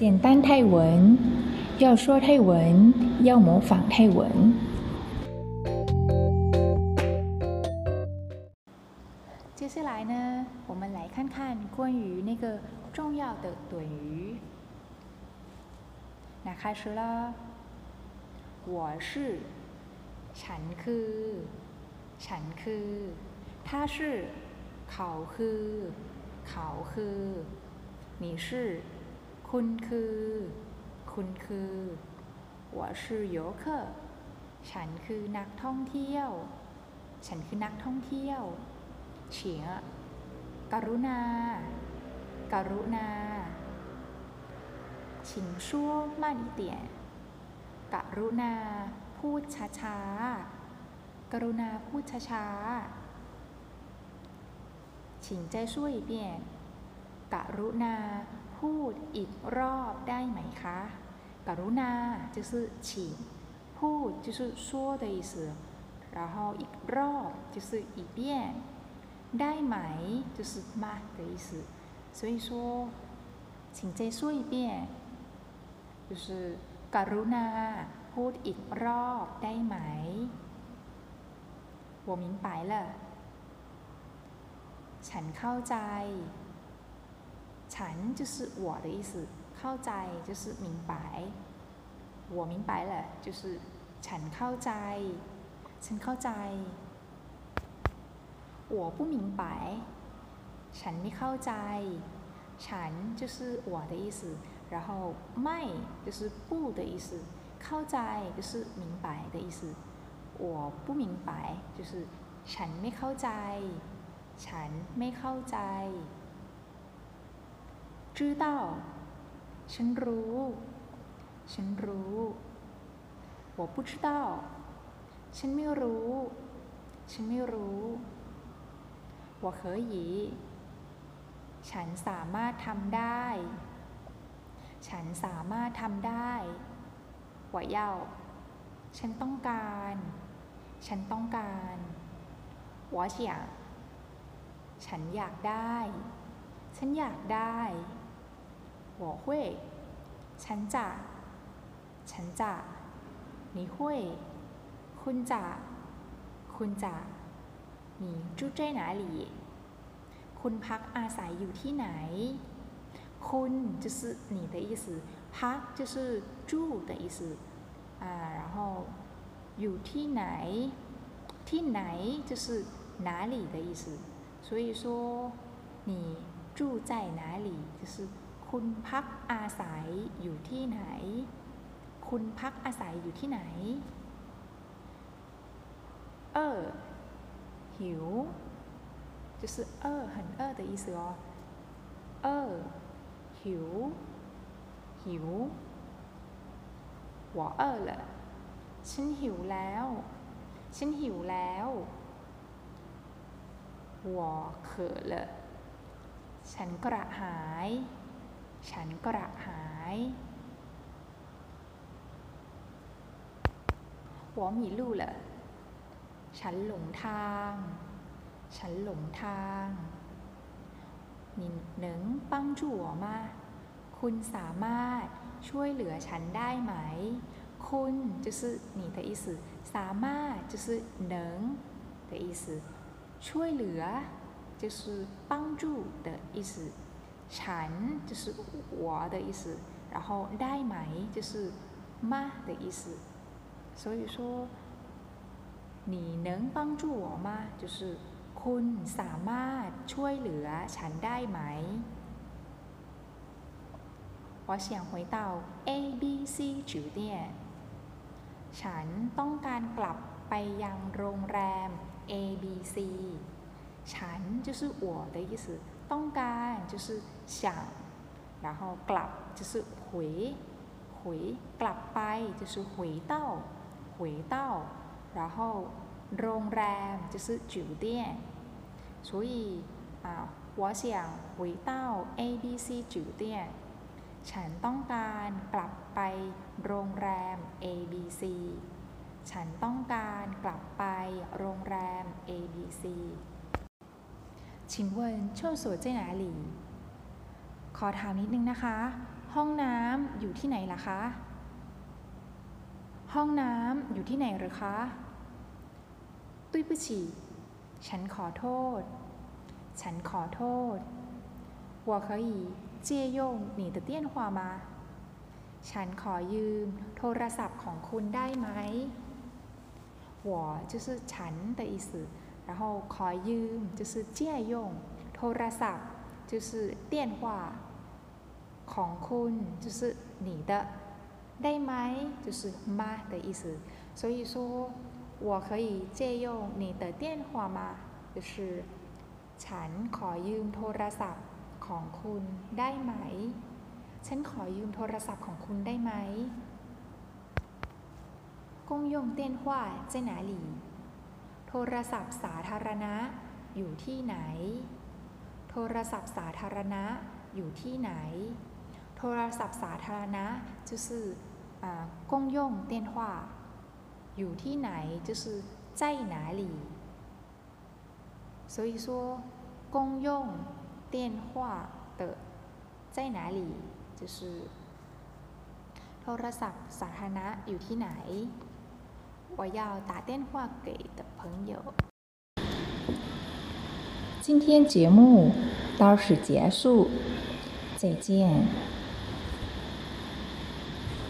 简单泰文，要说泰文，要模仿泰文。接下来呢，我们来看看关于那个重要的短语。那开始了，我是，ฉันคือ ฉันคือ 他是，เขาคือ เขาคือ 你是。 คุณคือ คุณคือ我是游客ฉันคือนักท่องเที่ยว ฉันคือนักท่องเที่ยวเฉียกรุณา กรุณา请说慢一点กรุณา พูดช้าๆ กรุณาพูดช้าๆ请再说一遍กรุณา พูดอีกรอบได้ไหมคะ กรุณา就是请พูด就是说的意思然后อีกรอบ就是一遍ได้ไหม就是吗的意思所以说请再说一遍就是กรุณาพูดอีกรอบได้ไหม我明白了ฉันเข้าใจ ฉัน就是我的意思เข้าใจ就是明白我明白了就是ฉันเข้าใจฉันเข้าใจ我不明白ฉันไม่เข้าใจฉัน就是我的意思然后ไม่就是不的意思เข้าใจ就是明白的意思我不明白就是ฉันไม่เข้าใจฉันไม่เข้าใจ 知道ฉันรู้ ฉันรู้ 我不知道ฉันไม่รู้ ฉันไม่รู้我可以ฉันสามารถทำได้ ฉันสามารถทำได้我要ฉันต้องการ ฉันต้องการ我想ฉันอยากได้ ฉันอยากได้ 我会ฉันจะ ฉันจะ你会คุณจะ คุณจะ你住在哪里คุณพักอาศัยอยู่ที่ไหน คุณ就是你的意思พัก就是住的意思啊然后อยู่ที่ไหน ที่ไหน就是哪里的意思所以说你住在哪里就是 คุณพักอาศัยอยู่ที่ไหน คุณพักอาศัยอยู่ที่ไหน เออหิว就是饿很饿的意思哦เออหิว หิว我饿了ฉันหิวแล้ว ฉันหิวแล้ว我渴了ฉันกระหาย ฉันกระหาย我迷路了ฉันหลงทาง ฉันหลงทาง你能帮助我吗คุณสามารถช่วยเหลือฉันได้ไหม คุณ就是你的意思สามารถ就是能的意思ช่วยเหลือ就是帮助的意思 ฉัน就是我的意思然后ได้ไหม就是吗的意思所以说你能帮助我吗就是คุณสามารถช่วยเหลือฉันได้ไหม我想回到 A B C 酒店ฉันต้องการกลับไปยังโรงแรม A B C ฉัน就是我的意思 ต้องการ就是想然后กลับ就是回回กลับไป就是回到回到然后โรงแรม就是酒店所以啊我想回到 A B C 酒店ฉันต้องการกลับไปโรงแรม A B C ฉันต้องการกลับไปโรงแรม A B C 请问厕所在哪里ขอถามนิดนึงนะคะ ห ห้องน้ำอยู่ที่ไหนล่ะคะ ห้องน้ำอยู่ที่ไหนหรือคะตุ้ยปุฉีฉันขอโทษ ฉันขอโทษ我可以借用你的电话吗ฉันขอยืมโทรศัพท์ของคุณได้ไหม我就是ฉัน的意思 然后ขอยืม就是借用โทรศัพท์就是电话ของคุณ就是你的ได้ไหม就是吗的意思所以说我可以借用你的电话吗就是ฉันขอยืมโทรศัพท์ของคุณได้ไหม ฉันขอยืมโทรศัพท์ของคุณได้ไหม公用电话在哪里 โทรศัพท์สาธารณะอยู่ที่ไหน โทรศัพท์สาธารณะอยู่ที่ไหน โทรศัพท์สาธารณะ就是啊公用电话อยู่ที่ไหน就是在哪里所以说公用电话的在哪里就是โทรศัพท์สาธารณะอยู่ที่ไหน 我要打电话给的朋友今天节目到此结束，再见。